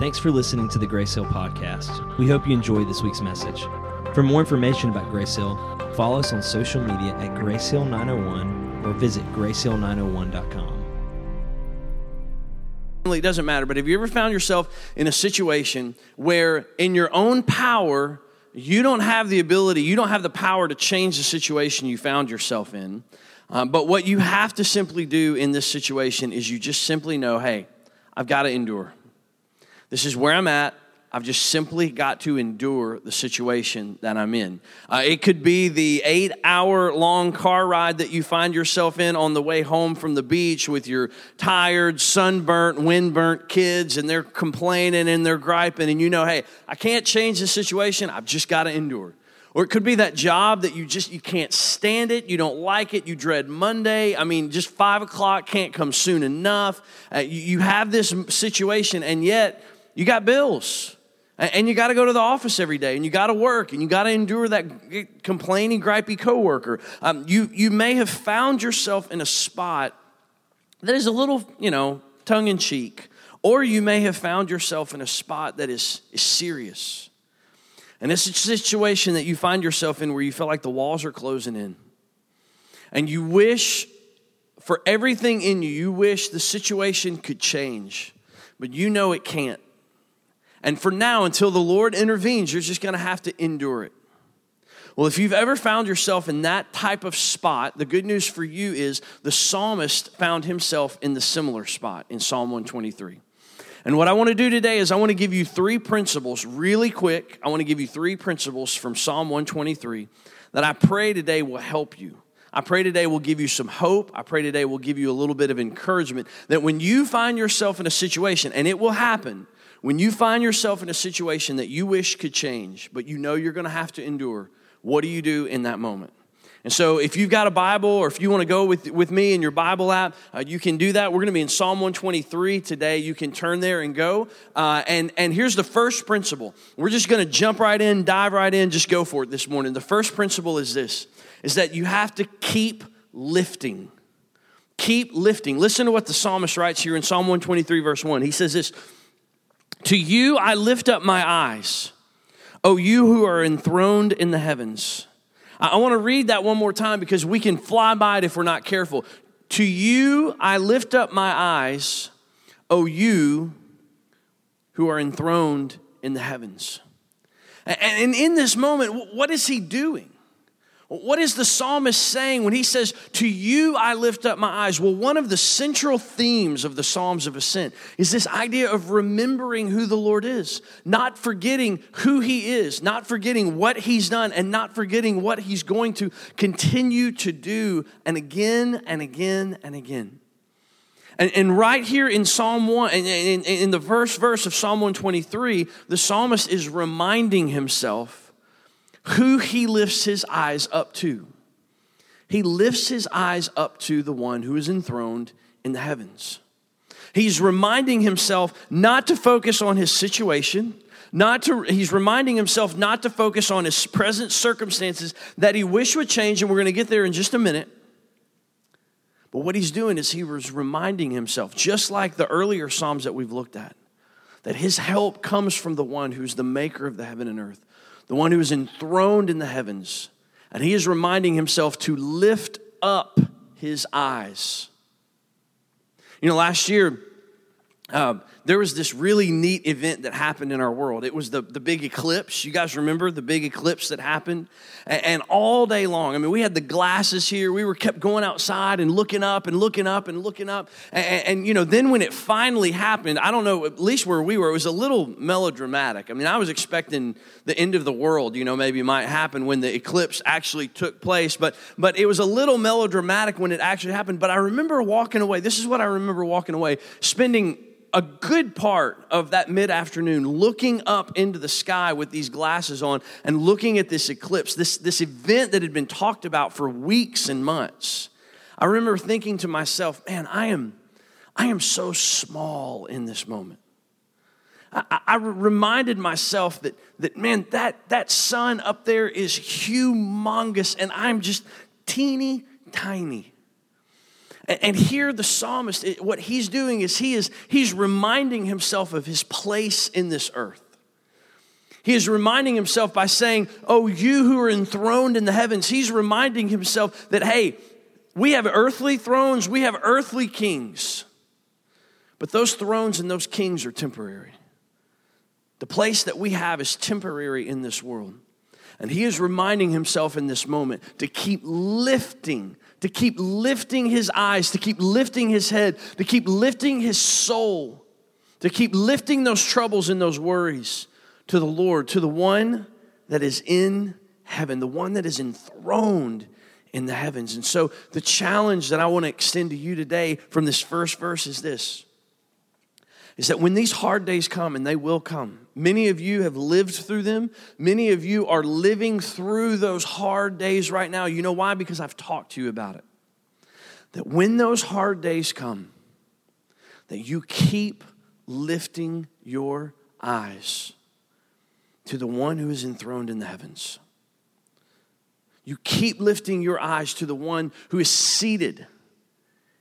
Thanks for listening to the Grace Hill podcast. We hope you enjoyed this week's message. For more information about Grace Hill, follow us on social media at Grace Hill 901 or visit gracehill901.com. It doesn't matter, but have you ever found yourself in a situation where, in your own power, you don't have the ability, you don't have the power to change the situation you found yourself in? Um, but what you have to simply do in this situation is you just simply know, hey, I've got to endure. This is where I'm at. I've just simply got to endure the situation that I'm in. Uh, it could be the eight hour long car ride that you find yourself in on the way home from the beach with your tired, sunburnt, windburnt kids, and they're complaining and they're griping, and you know, hey, I can't change the situation. I've just got to endure. Or it could be that job that you just you can't stand it, you don't like it, you dread Monday. I mean, just five o'clock can't come soon enough. Uh, you, you have this situation, and yet you got bills. And you got to go to the office every day, and you got to work, and you got to endure that complaining, gripey coworker. Um, you you may have found yourself in a spot that is a little, you know, tongue in cheek, or you may have found yourself in a spot that is is serious. And it's a situation that you find yourself in where you feel like the walls are closing in, and you wish for everything in you, you wish the situation could change, but you know it can't. And for now, until the Lord intervenes, you're just going to have to endure it. Well, if you've ever found yourself in that type of spot, the good news for you is the psalmist found himself in the similar spot in Psalm 123. And what I want to do today is I want to give you three principles really quick. I want to give you three principles from Psalm 123 that I pray today will help you. I pray today will give you some hope. I pray today will give you a little bit of encouragement that when you find yourself in a situation, and it will happen, when you find yourself in a situation that you wish could change, but you know you're going to have to endure, what do you do in that moment? And so, if you've got a Bible or if you want to go with, with me in your Bible app, uh, you can do that. We're going to be in Psalm 123 today. You can turn there and go. Uh, and, and here's the first principle. We're just going to jump right in, dive right in, just go for it this morning. The first principle is this is that you have to keep lifting. Keep lifting. Listen to what the psalmist writes here in Psalm 123, verse 1. He says this to you I lift up my eyes, O you who are enthroned in the heavens. I want to read that one more time because we can fly by it if we're not careful. To you I lift up my eyes, O you who are enthroned in the heavens. And in this moment, what is he doing? What is the psalmist saying when he says, To you I lift up my eyes? Well, one of the central themes of the Psalms of Ascent is this idea of remembering who the Lord is, not forgetting who he is, not forgetting what he's done, and not forgetting what he's going to continue to do, and again and again and again. And, and right here in Psalm 1, in, in, in the first verse of Psalm 123, the psalmist is reminding himself who he lifts his eyes up to. He lifts his eyes up to the one who is enthroned in the heavens. He's reminding himself not to focus on his situation, not to he's reminding himself not to focus on his present circumstances that he wish would change and we're going to get there in just a minute. But what he's doing is he was reminding himself just like the earlier psalms that we've looked at that his help comes from the one who's the maker of the heaven and earth the one who is enthroned in the heavens. And he is reminding himself to lift up his eyes. You know, last year, uh, there was this really neat event that happened in our world. It was the, the big eclipse. You guys remember the big eclipse that happened? And, and, all day long, I mean, we had the glasses here. We were kept going outside and looking up and looking up and looking up. And, and, you know, then when it finally happened, I don't know, at least where we were, it was a little melodramatic. I mean, I was expecting the end of the world, you know, maybe might happen when the eclipse actually took place. But, but it was a little melodramatic when it actually happened. But I remember walking away. This is what I remember walking away, spending a good part of that mid afternoon looking up into the sky with these glasses on and looking at this eclipse, this, this event that had been talked about for weeks and months. I remember thinking to myself, man, I am, I am so small in this moment. I, I reminded myself that, that man, that, that sun up there is humongous and I'm just teeny tiny. And here the psalmist, what he's doing is he is he's reminding himself of his place in this earth. He is reminding himself by saying, Oh, you who are enthroned in the heavens, he's reminding himself that, hey, we have earthly thrones, we have earthly kings, but those thrones and those kings are temporary. The place that we have is temporary in this world. And he is reminding himself in this moment to keep lifting, to keep lifting his eyes, to keep lifting his head, to keep lifting his soul, to keep lifting those troubles and those worries to the Lord, to the one that is in heaven, the one that is enthroned in the heavens. And so, the challenge that I want to extend to you today from this first verse is this is that when these hard days come, and they will come, many of you have lived through them. Many of you are living through those hard days right now. You know why? Because I've talked to you about it. That when those hard days come, that you keep lifting your eyes to the one who is enthroned in the heavens. You keep lifting your eyes to the one who is seated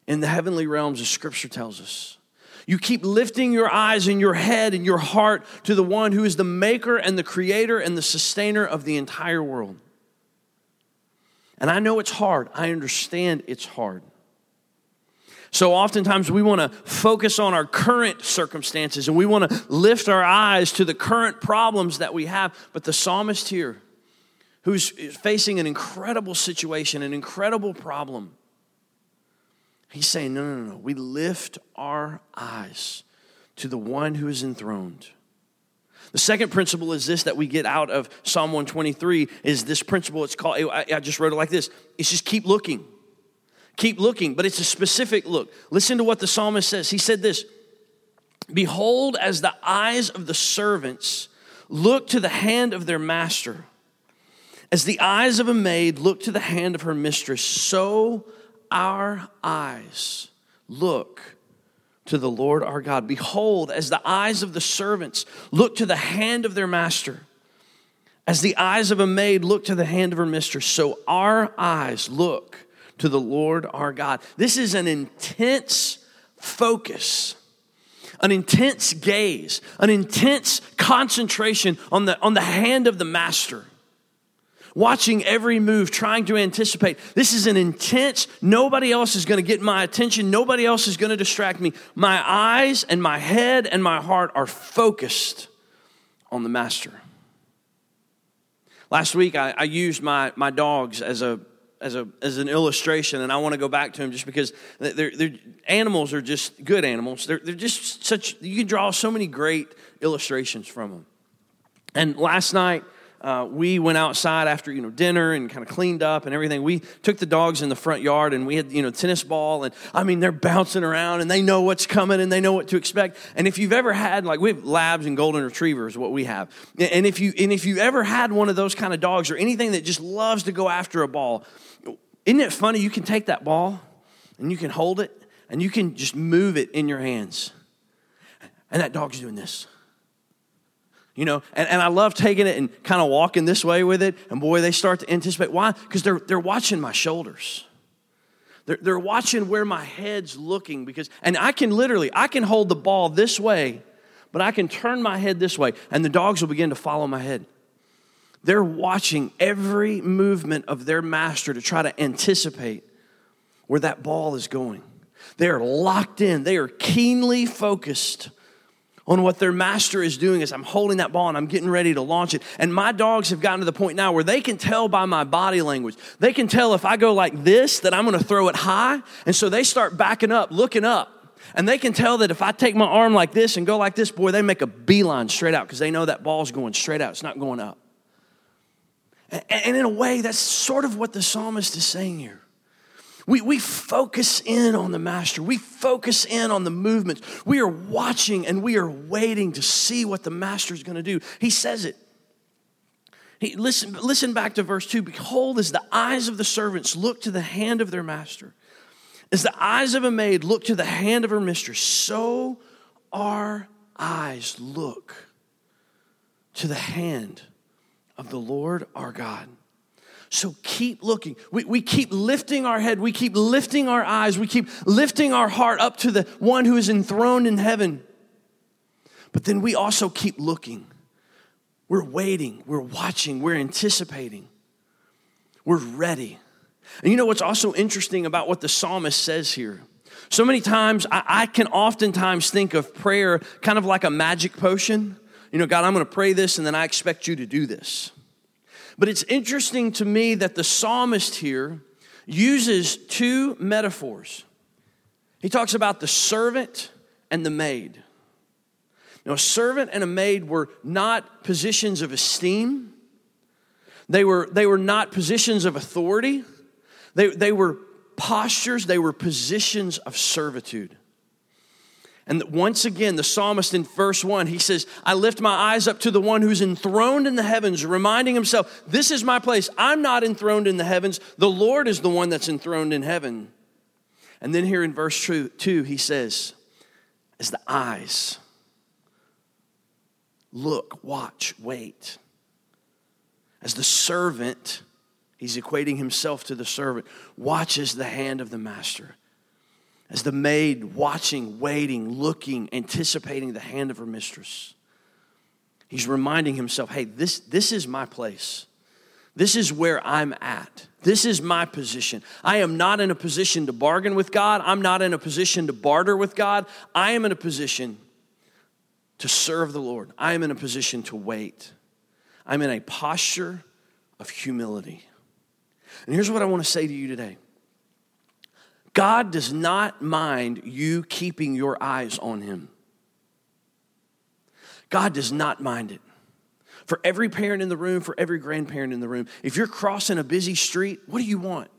in the heavenly realms, as scripture tells us. You keep lifting your eyes and your head and your heart to the one who is the maker and the creator and the sustainer of the entire world. And I know it's hard. I understand it's hard. So oftentimes we want to focus on our current circumstances and we want to lift our eyes to the current problems that we have. But the psalmist here, who's facing an incredible situation, an incredible problem, He's saying, no, no, no. no. We lift our eyes to the one who is enthroned. The second principle is this that we get out of Psalm 123 is this principle. It's called, I just wrote it like this it's just keep looking. Keep looking, but it's a specific look. Listen to what the psalmist says. He said this Behold, as the eyes of the servants look to the hand of their master, as the eyes of a maid look to the hand of her mistress, so our eyes look to the Lord our God. Behold, as the eyes of the servants look to the hand of their master, as the eyes of a maid look to the hand of her mistress, so our eyes look to the Lord our God. This is an intense focus, an intense gaze, an intense concentration on the, on the hand of the master watching every move, trying to anticipate. This is an intense, nobody else is going to get my attention, nobody else is going to distract me. My eyes and my head and my heart are focused on the master. Last week, I, I used my, my dogs as a as, a, as an illustration, and I want to go back to them just because they're, they're, animals are just good animals. They're, they're just such, you can draw so many great illustrations from them. And last night, uh, we went outside after you know dinner and kind of cleaned up and everything. We took the dogs in the front yard and we had you know tennis ball and I mean they're bouncing around and they know what's coming and they know what to expect. And if you've ever had like we have labs and golden retrievers, what we have, and if you and if you ever had one of those kind of dogs or anything that just loves to go after a ball, isn't it funny? You can take that ball and you can hold it and you can just move it in your hands, and that dog's doing this you know, and, and I love taking it and kind of walking this way with it. And boy, they start to anticipate. Why? Because they're, they're watching my shoulders. They're, they're watching where my head's looking because, and I can literally, I can hold the ball this way, but I can turn my head this way and the dogs will begin to follow my head. They're watching every movement of their master to try to anticipate where that ball is going. They are locked in, they are keenly focused on what their master is doing as I'm holding that ball and I'm getting ready to launch it. And my dogs have gotten to the point now where they can tell by my body language. They can tell if I go like this that I'm going to throw it high. And so they start backing up, looking up. And they can tell that if I take my arm like this and go like this, boy, they make a beeline straight out because they know that ball's going straight out. It's not going up. And in a way, that's sort of what the psalmist is saying here. We, we focus in on the master. We focus in on the movements. We are watching and we are waiting to see what the master is going to do. He says it. He, listen, listen back to verse 2. Behold, as the eyes of the servants look to the hand of their master, as the eyes of a maid look to the hand of her mistress, so our eyes look to the hand of the Lord our God. So keep looking. We, we keep lifting our head. We keep lifting our eyes. We keep lifting our heart up to the one who is enthroned in heaven. But then we also keep looking. We're waiting. We're watching. We're anticipating. We're ready. And you know what's also interesting about what the psalmist says here? So many times, I, I can oftentimes think of prayer kind of like a magic potion. You know, God, I'm going to pray this and then I expect you to do this. But it's interesting to me that the psalmist here uses two metaphors. He talks about the servant and the maid. Now, a servant and a maid were not positions of esteem. They were, they were not positions of authority. They, they were postures, they were positions of servitude. And once again, the psalmist in verse 1, he says, I lift my eyes up to the one who's enthroned in the heavens, reminding himself, This is my place. I'm not enthroned in the heavens. The Lord is the one that's enthroned in heaven. And then here in verse 2, he says, As the eyes look, watch, wait, as the servant, he's equating himself to the servant, watches the hand of the master as the maid watching, waiting, looking, anticipating the hand of her mistress. He's reminding himself, hey, this, this is my place. This is where I'm at. This is my position. I am not in a position to bargain with God. I'm not in a position to barter with God. I am in a position to serve the Lord. I am in a position to wait. I'm in a posture of humility. And here's what I want to say to you today God does not mind you keeping your eyes on Him. God does not mind it. For every parent in the room, for every grandparent in the room, if you're crossing a busy street, what do you want?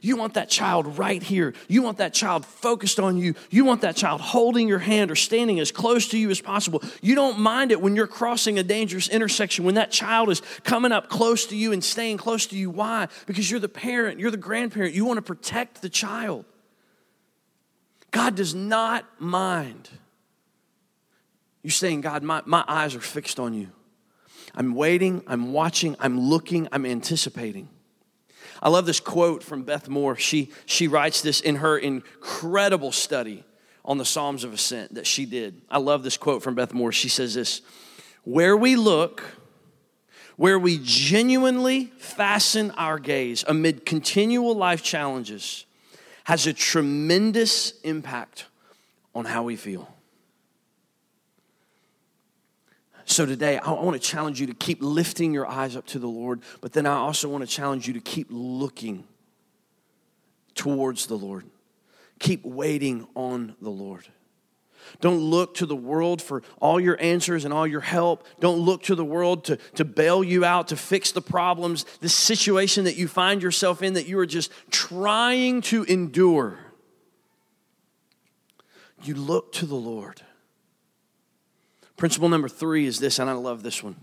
You want that child right here. You want that child focused on you. You want that child holding your hand or standing as close to you as possible. You don't mind it when you're crossing a dangerous intersection, when that child is coming up close to you and staying close to you. Why? Because you're the parent, you're the grandparent. You want to protect the child. God does not mind You're saying, God, my, my eyes are fixed on you. I'm waiting, I'm watching, I'm looking, I'm anticipating. I love this quote from Beth Moore. She, she writes this in her incredible study on the Psalms of Ascent that she did. I love this quote from Beth Moore. She says this Where we look, where we genuinely fasten our gaze amid continual life challenges, has a tremendous impact on how we feel. So today, I want to challenge you to keep lifting your eyes up to the Lord, but then I also want to challenge you to keep looking towards the Lord. Keep waiting on the Lord. Don't look to the world for all your answers and all your help. Don't look to the world to, to bail you out, to fix the problems, the situation that you find yourself in that you are just trying to endure. You look to the Lord. Principle number three is this, and I love this one.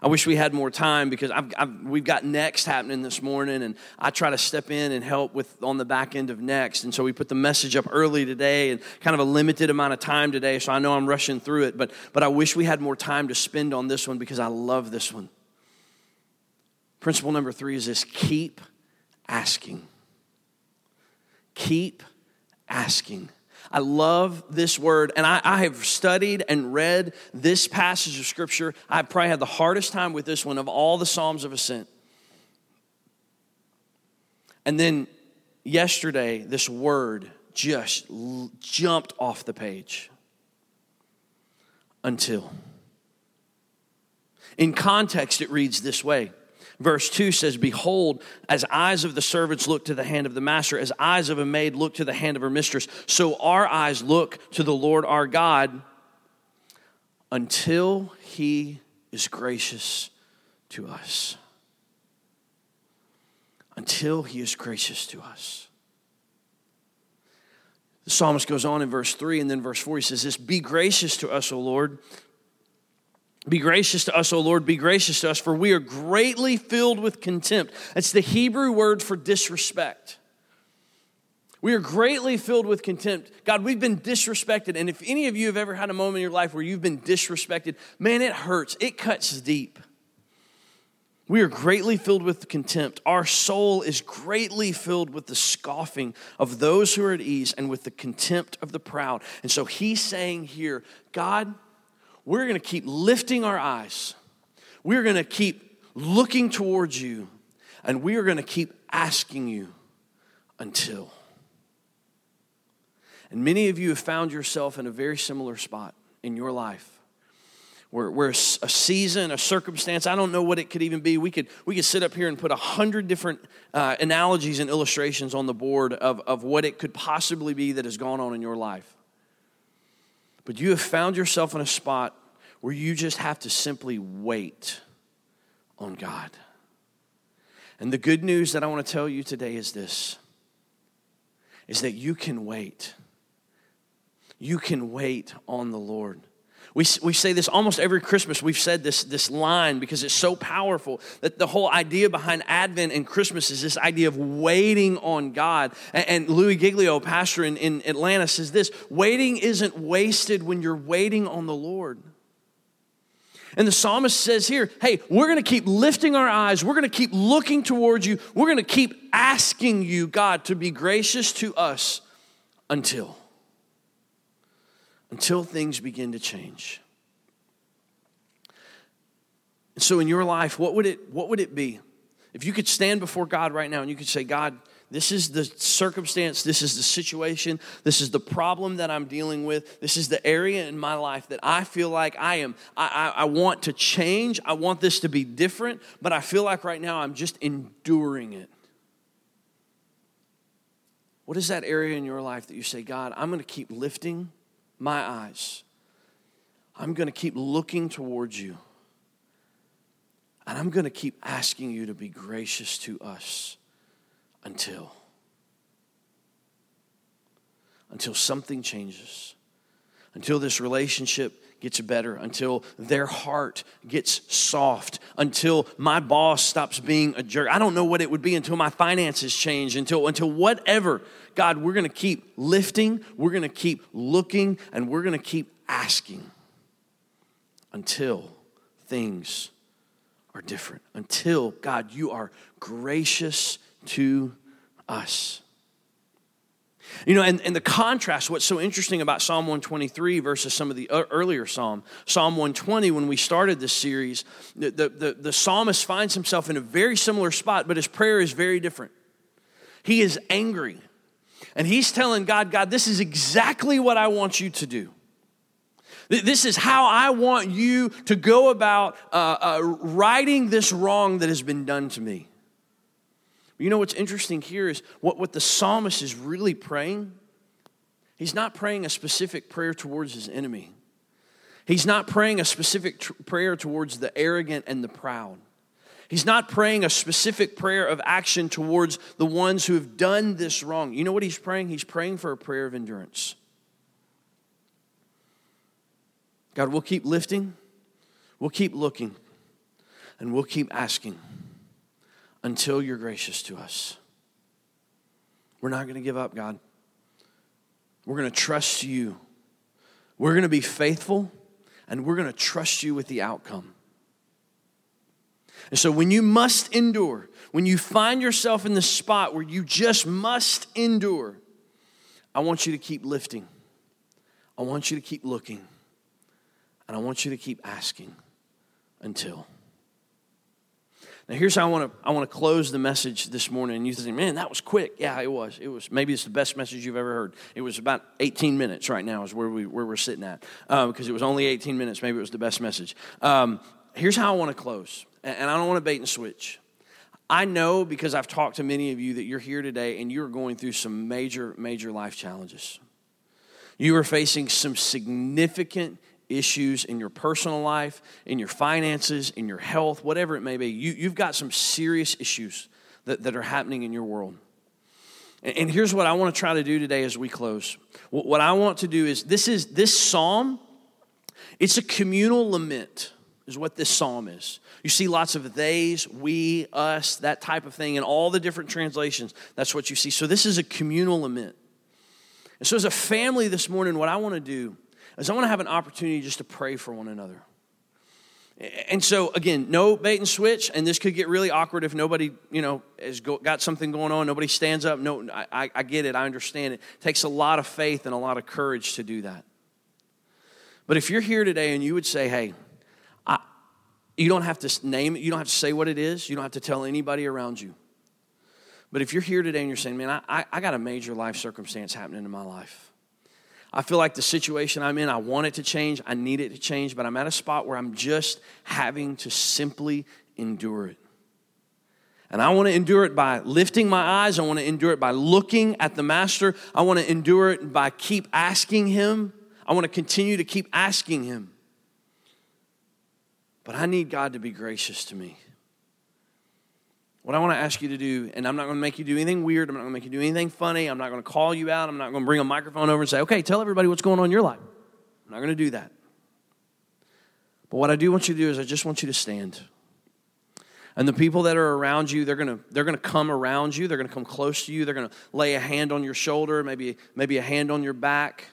I wish we had more time because I've, I've, we've got Next happening this morning, and I try to step in and help with on the back end of Next. And so we put the message up early today, and kind of a limited amount of time today. So I know I'm rushing through it, but but I wish we had more time to spend on this one because I love this one. Principle number three is this: keep asking. Keep asking. I love this word, and I, I, have studied and read this passage of Scripture. I probably had the hardest time with this one of all the Psalms of Ascent. And then yesterday, this word just l- jumped off the page. Until. In context, it reads this way Verse 2 says, Behold, as eyes of the servants look to the hand of the master, as eyes of a maid look to the hand of her mistress, so our eyes look to the Lord our God until he is gracious to us. Until he is gracious to us. The psalmist goes on in verse 3 and then verse 4 he says this Be gracious to us, O Lord be gracious to us, O Lord, be gracious to us, for we are greatly filled with contempt. That's the Hebrew word for disrespect. We are greatly filled with contempt. God, we've been disrespected. And if any of you have ever had a moment in your life where you've been disrespected, man, it hurts. It cuts deep. We are greatly filled with contempt. Our soul is greatly filled with the scoffing of those who are at ease and with the contempt of the proud. And so he's saying here, God, we're going to keep lifting our eyes. We're going to keep looking towards you. And we are going to keep asking you until. And many of you have found yourself in a very similar spot in your life. Where, where a season, a circumstance, I don't know what it could even be. We could, we could sit up here and put a hundred different uh, analogies and illustrations on the board of, of what it could possibly be that has gone on in your life. But you have found yourself in a spot where you just have to simply wait on God. And the good news that I want to tell you today is this is that you can wait. You can wait on the Lord. We, we say this almost every Christmas. We've said this, this line because it's so powerful that the whole idea behind Advent and Christmas is this idea of waiting on God. And, and Louis Giglio, pastor in, in Atlanta, says this waiting isn't wasted when you're waiting on the Lord. And the psalmist says here, hey, we're going to keep lifting our eyes. We're going to keep looking towards you. We're going to keep asking you, God, to be gracious to us until until things begin to change. And so in your life, what would it what would it be? If you could stand before God right now and you could say, God, this is the circumstance, this is the situation, this is the problem that I'm dealing with, this is the area in my life that I feel like I am, I, I, I want to change, I want this to be different, but I feel like right now I'm just enduring it. What is that area in your life that you say, God, I'm going to keep lifting my eyes. I'm going to keep looking towards you. And I'm going to keep asking you to be gracious to us until until something changes. Until this relationship gets better, until their heart gets soft, until my boss stops being a jerk. I don't know what it would be until my finances change, until until whatever God, we're going to keep lifting, we're going to keep looking, and we're going to keep asking until things are different. Until, God, you are gracious to us. You know, and, and the contrast, what's so interesting about Psalm 123 versus some of the earlier Psalm, Psalm 120, when we started this series, the, the, the, the psalmist finds himself in a very similar spot, but his prayer is very different. He is angry. And he's telling God, God, this is exactly what I want you to do. This is how I want you to go about uh, uh, righting this wrong that has been done to me. You know what's interesting here is what, what the psalmist is really praying? He's not praying a specific prayer towards his enemy. He's not praying a specific tr- prayer towards the arrogant and the proud. He's not praying a specific prayer of action towards the ones who have done this wrong. You know what he's praying? He's praying for a prayer of endurance. God, we'll keep lifting, we'll keep looking, and we'll keep asking until you're gracious to us. We're not going to give up, God. We're going to trust you. We're going to be faithful, and we're going to trust you with the outcome. And so when you must endure, when you find yourself in the spot where you just must endure, I want you to keep lifting. I want you to keep looking. And I want you to keep asking until. Now here's how I want to I want to close the message this morning. And you think, man, that was quick. Yeah, it was. It was. Maybe it's the best message you've ever heard. It was about 18 minutes right now is where we where we're sitting at um, because it was only 18 minutes. Maybe it was the best message. Um, here's how I want to close and I don't want to bait and switch. I know because I've talked to many of you that you're here today and you're going through some major, major life challenges. You are facing some significant issues in your personal life, in your finances, in your health, whatever it may be. You, you've got some serious issues that, that are happening in your world. And, and here's what I want to try to do today as we close. What, what I want to do is this is this psalm, it's a communal lament is what this psalm is. You see lots of theys, we, us, that type of thing in all the different translations. That's what you see. So this is a communal lament. And so as a family this morning, what I want to do is I want to have an opportunity just to pray for one another. And so, again, no bait and switch, and this could get really awkward if nobody, you know, has got something going on. Nobody stands up. No, I, I get it. I understand it. it. Takes a lot of faith and a lot of courage to do that. But if you're here today and you would say, "Hey, I, you don't have to name it. You don't have to say what it is. You don't have to tell anybody around you." But if you're here today and you're saying, "Man, I, I got a major life circumstance happening in my life," I feel like the situation I'm in, I want it to change, I need it to change, but I'm at a spot where I'm just having to simply endure it. And I want to endure it by lifting my eyes. I want to endure it by looking at the Master. I want to endure it by keep asking Him. I want to continue to keep asking Him. But I need God to be gracious to me. What I want to ask you to do, and I'm not going to make you do anything weird, I'm not going to make you do anything funny, I'm not going to call you out, I'm not going to bring a microphone over and say, okay, tell everybody what's going on in your life. I'm not going to do that. But what I do want you to do is I just want you to stand. And the people that are around you, they're gonna, they're gonna come around you, they're gonna come close to you, they're gonna lay a hand on your shoulder, maybe, maybe a hand on your back.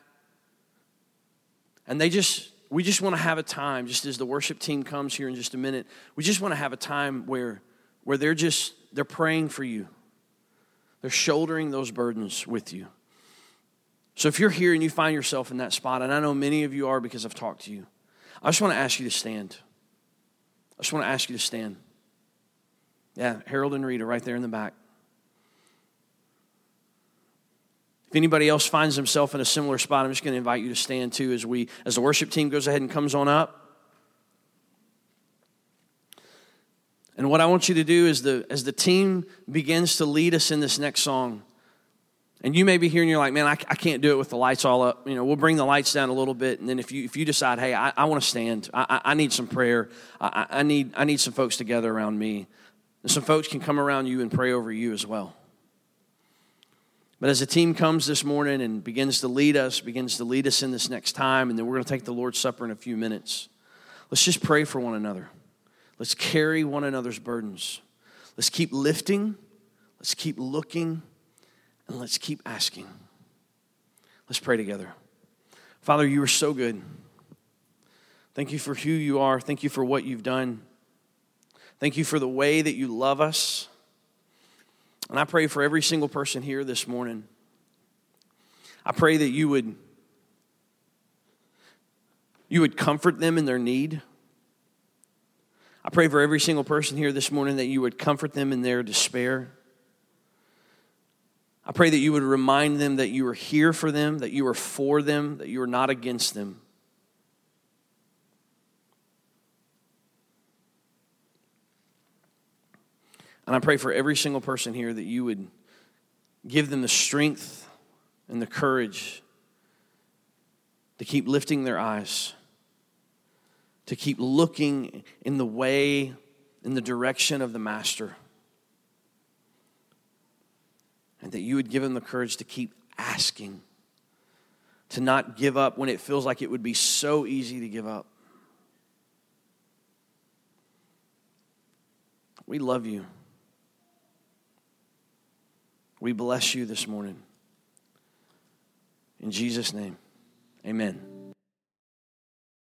And they just, we just wanna have a time, just as the worship team comes here in just a minute, we just wanna have a time where where they're just they're praying for you. They're shouldering those burdens with you. So if you're here and you find yourself in that spot, and I know many of you are because I've talked to you, I just want to ask you to stand. I just want to ask you to stand. Yeah, Harold and Rita right there in the back. If anybody else finds himself in a similar spot, I'm just going to invite you to stand too as we as the worship team goes ahead and comes on up. And what I want you to do is the as the team begins to lead us in this next song. And you may be here and you're like, man, I, I can't do it with the lights all up. You know, we'll bring the lights down a little bit. And then if you if you decide, hey, I, I want to stand, I, I need some prayer, I, I, need I need some folks together around me. And some folks can come around you and pray over you as well. But as the team comes this morning and begins to lead us, begins to lead us in this next time, and then we're going to take the Lord's Supper in a few minutes. Let's just pray for one another. Let's carry one another's burdens. Let's keep lifting. Let's keep looking. And let's keep asking. Let's pray together. Father, you are so good. Thank you for who you are. Thank you for what you've done. Thank you for the way that you love us. And I pray for every single person here this morning. I pray that you would you would comfort them in their need. I pray for every single person here this morning that you would comfort them in their despair. I pray that you would remind them that you are here for them, that you are for them, that you are not against them. And I pray for every single person here that you would give them the strength and the courage to keep lifting their eyes to keep looking in the way, in the direction of the Master. And that you would give them the courage to keep asking, to not give up when it feels like it would be so easy to give up. We love you. We bless you this morning. In Jesus' name, amen.